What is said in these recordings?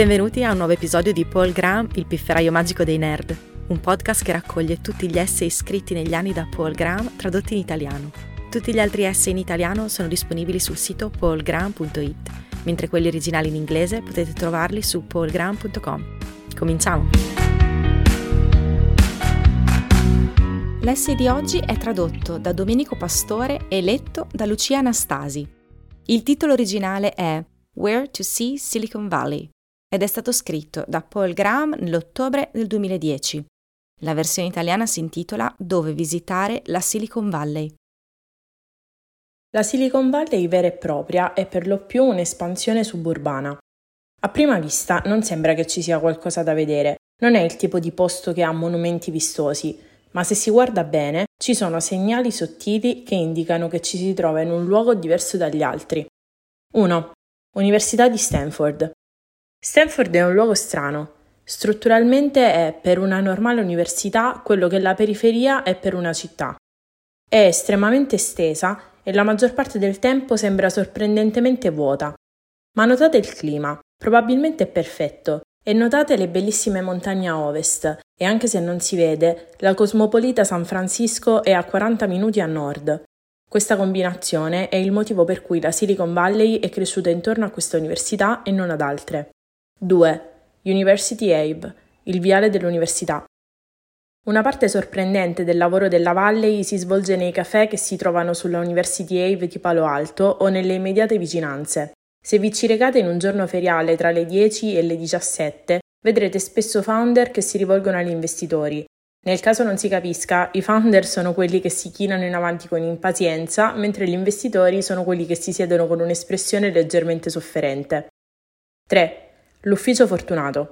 Benvenuti a un nuovo episodio di Paul Graham, il pifferaio magico dei nerd, un podcast che raccoglie tutti gli essay scritti negli anni da Paul Graham tradotti in italiano. Tutti gli altri essay in italiano sono disponibili sul sito paulgraham.it, mentre quelli originali in inglese potete trovarli su paulgraham.com. Cominciamo! L'essay di oggi è tradotto da Domenico Pastore e letto da Lucia Anastasi. Il titolo originale è Where to See Silicon Valley ed è stato scritto da Paul Graham nell'ottobre del 2010. La versione italiana si intitola Dove visitare la Silicon Valley. La Silicon Valley vera e propria è per lo più un'espansione suburbana. A prima vista non sembra che ci sia qualcosa da vedere, non è il tipo di posto che ha monumenti vistosi, ma se si guarda bene ci sono segnali sottili che indicano che ci si trova in un luogo diverso dagli altri. 1. Università di Stanford. Stanford è un luogo strano. Strutturalmente è per una normale università quello che la periferia è per una città. È estremamente estesa e la maggior parte del tempo sembra sorprendentemente vuota. Ma notate il clima, probabilmente è perfetto, e notate le bellissime montagne a ovest, e anche se non si vede, la cosmopolita San Francisco è a 40 minuti a nord. Questa combinazione è il motivo per cui la Silicon Valley è cresciuta intorno a questa università e non ad altre. 2. University Abe, il viale dell'università. Una parte sorprendente del lavoro della Valley si svolge nei caffè che si trovano sulla University Ave di Palo Alto o nelle immediate vicinanze. Se vi ci recate in un giorno feriale tra le 10 e le 17, vedrete spesso founder che si rivolgono agli investitori. Nel caso non si capisca, i founder sono quelli che si chinano in avanti con impazienza, mentre gli investitori sono quelli che si siedono con un'espressione leggermente sofferente. 3. L'ufficio fortunato.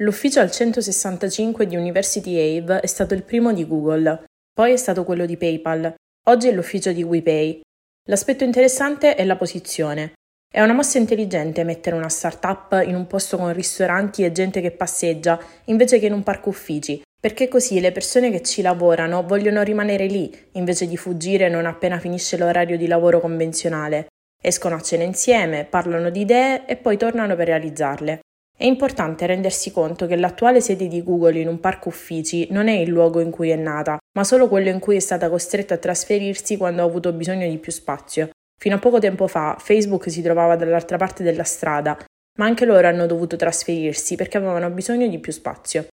L'ufficio al 165 di University Ave è stato il primo di Google, poi è stato quello di PayPal, oggi è l'ufficio di WePay. L'aspetto interessante è la posizione. È una mossa intelligente mettere una startup in un posto con ristoranti e gente che passeggia, invece che in un parco uffici, perché così le persone che ci lavorano vogliono rimanere lì, invece di fuggire non appena finisce l'orario di lavoro convenzionale. Escono a cena insieme, parlano di idee e poi tornano per realizzarle. È importante rendersi conto che l'attuale sede di Google in un parco uffici non è il luogo in cui è nata, ma solo quello in cui è stata costretta a trasferirsi quando ha avuto bisogno di più spazio. Fino a poco tempo fa Facebook si trovava dall'altra parte della strada, ma anche loro hanno dovuto trasferirsi perché avevano bisogno di più spazio.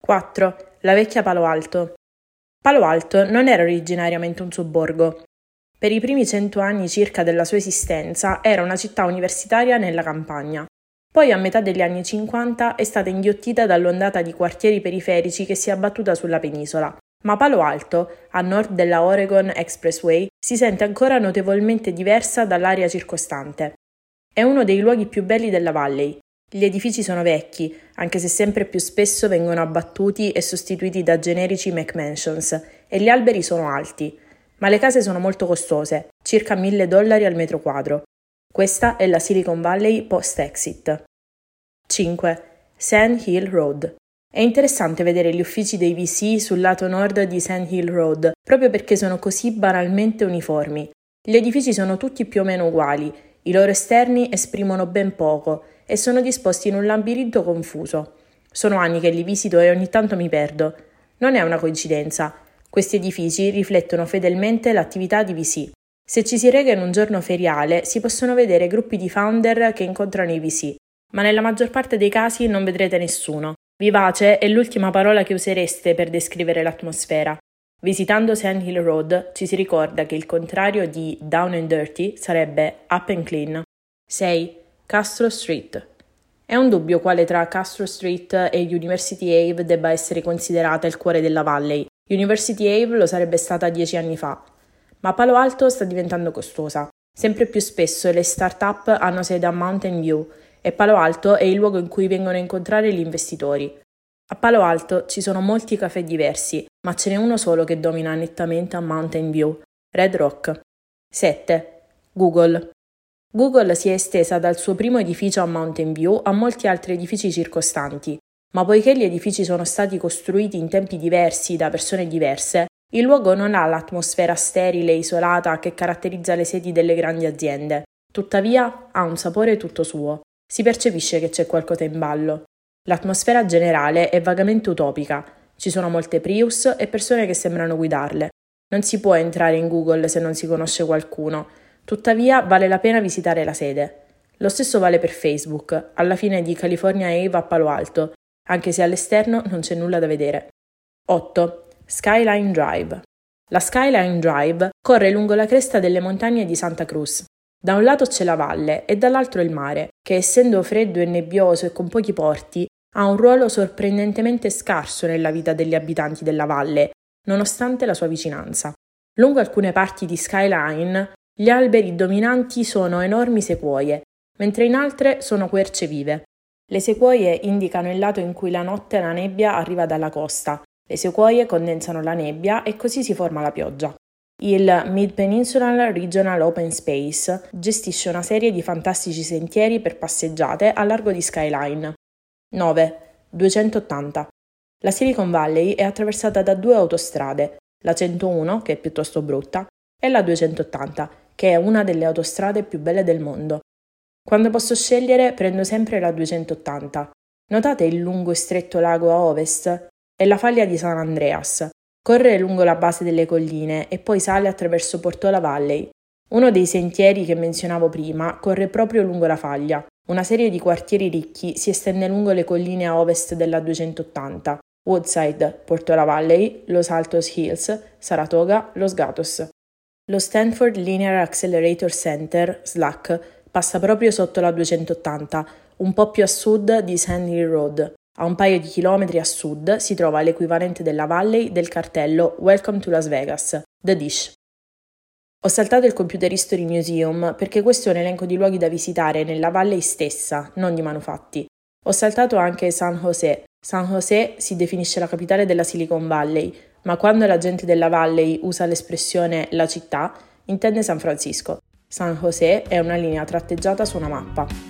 4. La vecchia Palo Alto. Palo Alto non era originariamente un sobborgo. Per i primi cento anni circa della sua esistenza era una città universitaria nella campagna. Poi a metà degli anni 50 è stata inghiottita dall'ondata di quartieri periferici che si è abbattuta sulla penisola. Ma Palo Alto, a nord della Oregon Expressway, si sente ancora notevolmente diversa dall'area circostante. È uno dei luoghi più belli della Valley. Gli edifici sono vecchi, anche se sempre più spesso vengono abbattuti e sostituiti da generici McMansions, e gli alberi sono alti. Ma le case sono molto costose, circa 1000 dollari al metro quadro, questa è la Silicon Valley post-exit. 5. Sand Hill Road. È interessante vedere gli uffici dei VC sul lato nord di Sand Hill Road, proprio perché sono così banalmente uniformi. Gli edifici sono tutti più o meno uguali, i loro esterni esprimono ben poco e sono disposti in un labirinto confuso. Sono anni che li visito e ogni tanto mi perdo. Non è una coincidenza. Questi edifici riflettono fedelmente l'attività di VC. Se ci si rega in un giorno feriale, si possono vedere gruppi di founder che incontrano i VC, ma nella maggior parte dei casi non vedrete nessuno. Vivace è l'ultima parola che usereste per descrivere l'atmosfera. Visitando Sand Hill Road ci si ricorda che il contrario di down and dirty sarebbe up and clean. 6. Castro Street. È un dubbio quale tra Castro Street e University Ave debba essere considerata il cuore della Valley. University Ave lo sarebbe stata dieci anni fa, ma Palo Alto sta diventando costosa. Sempre più spesso le start-up hanno sede a Mountain View e Palo Alto è il luogo in cui vengono a incontrare gli investitori. A Palo Alto ci sono molti caffè diversi, ma ce n'è uno solo che domina nettamente a Mountain View, Red Rock. 7. Google. Google si è estesa dal suo primo edificio a Mountain View a molti altri edifici circostanti, ma poiché gli edifici sono stati costruiti in tempi diversi da persone diverse, il luogo non ha l'atmosfera sterile e isolata che caratterizza le sedi delle grandi aziende, tuttavia ha un sapore tutto suo. Si percepisce che c'è qualcosa in ballo. L'atmosfera generale è vagamente utopica. Ci sono molte Prius e persone che sembrano guidarle. Non si può entrare in Google se non si conosce qualcuno. Tuttavia vale la pena visitare la sede. Lo stesso vale per Facebook, alla fine di California Ave a Palo Alto, anche se all'esterno non c'è nulla da vedere. 8. Skyline Drive. La Skyline Drive corre lungo la cresta delle montagne di Santa Cruz. Da un lato c'è la valle e dall'altro il mare, che essendo freddo e nebbioso e con pochi porti, ha un ruolo sorprendentemente scarso nella vita degli abitanti della valle, nonostante la sua vicinanza. Lungo alcune parti di Skyline, gli alberi dominanti sono enormi sequoie, mentre in altre sono querce vive. Le sequoie indicano il lato in cui la notte la nebbia arriva dalla costa. Le sequoie condensano la nebbia e così si forma la pioggia. Il Mid-Peninsular Regional Open Space gestisce una serie di fantastici sentieri per passeggiate a largo di Skyline. 9. 280. La Silicon Valley è attraversata da due autostrade, la 101, che è piuttosto brutta, e la 280, che è una delle autostrade più belle del mondo. Quando posso scegliere prendo sempre la 280. Notate il lungo e stretto lago a ovest e la faglia di San Andreas. Corre lungo la base delle colline e poi sale attraverso Portola Valley. Uno dei sentieri che menzionavo prima corre proprio lungo la faglia. Una serie di quartieri ricchi si estende lungo le colline a ovest della 280. Woodside, Portola Valley, Los Altos Hills, Saratoga, Los Gatos. Lo Stanford Linear Accelerator Center, SLAC, Passa proprio sotto la 280, un po' più a sud di Sandy Road. A un paio di chilometri a sud si trova l'equivalente della Valley del cartello Welcome to Las Vegas, The Dish. Ho saltato il Computer History Museum perché questo è un elenco di luoghi da visitare nella Valley stessa, non di manufatti. Ho saltato anche San José. San José si definisce la capitale della Silicon Valley, ma quando la gente della Valley usa l'espressione la città, intende San Francisco. San José è una linea tratteggiata su una mappa.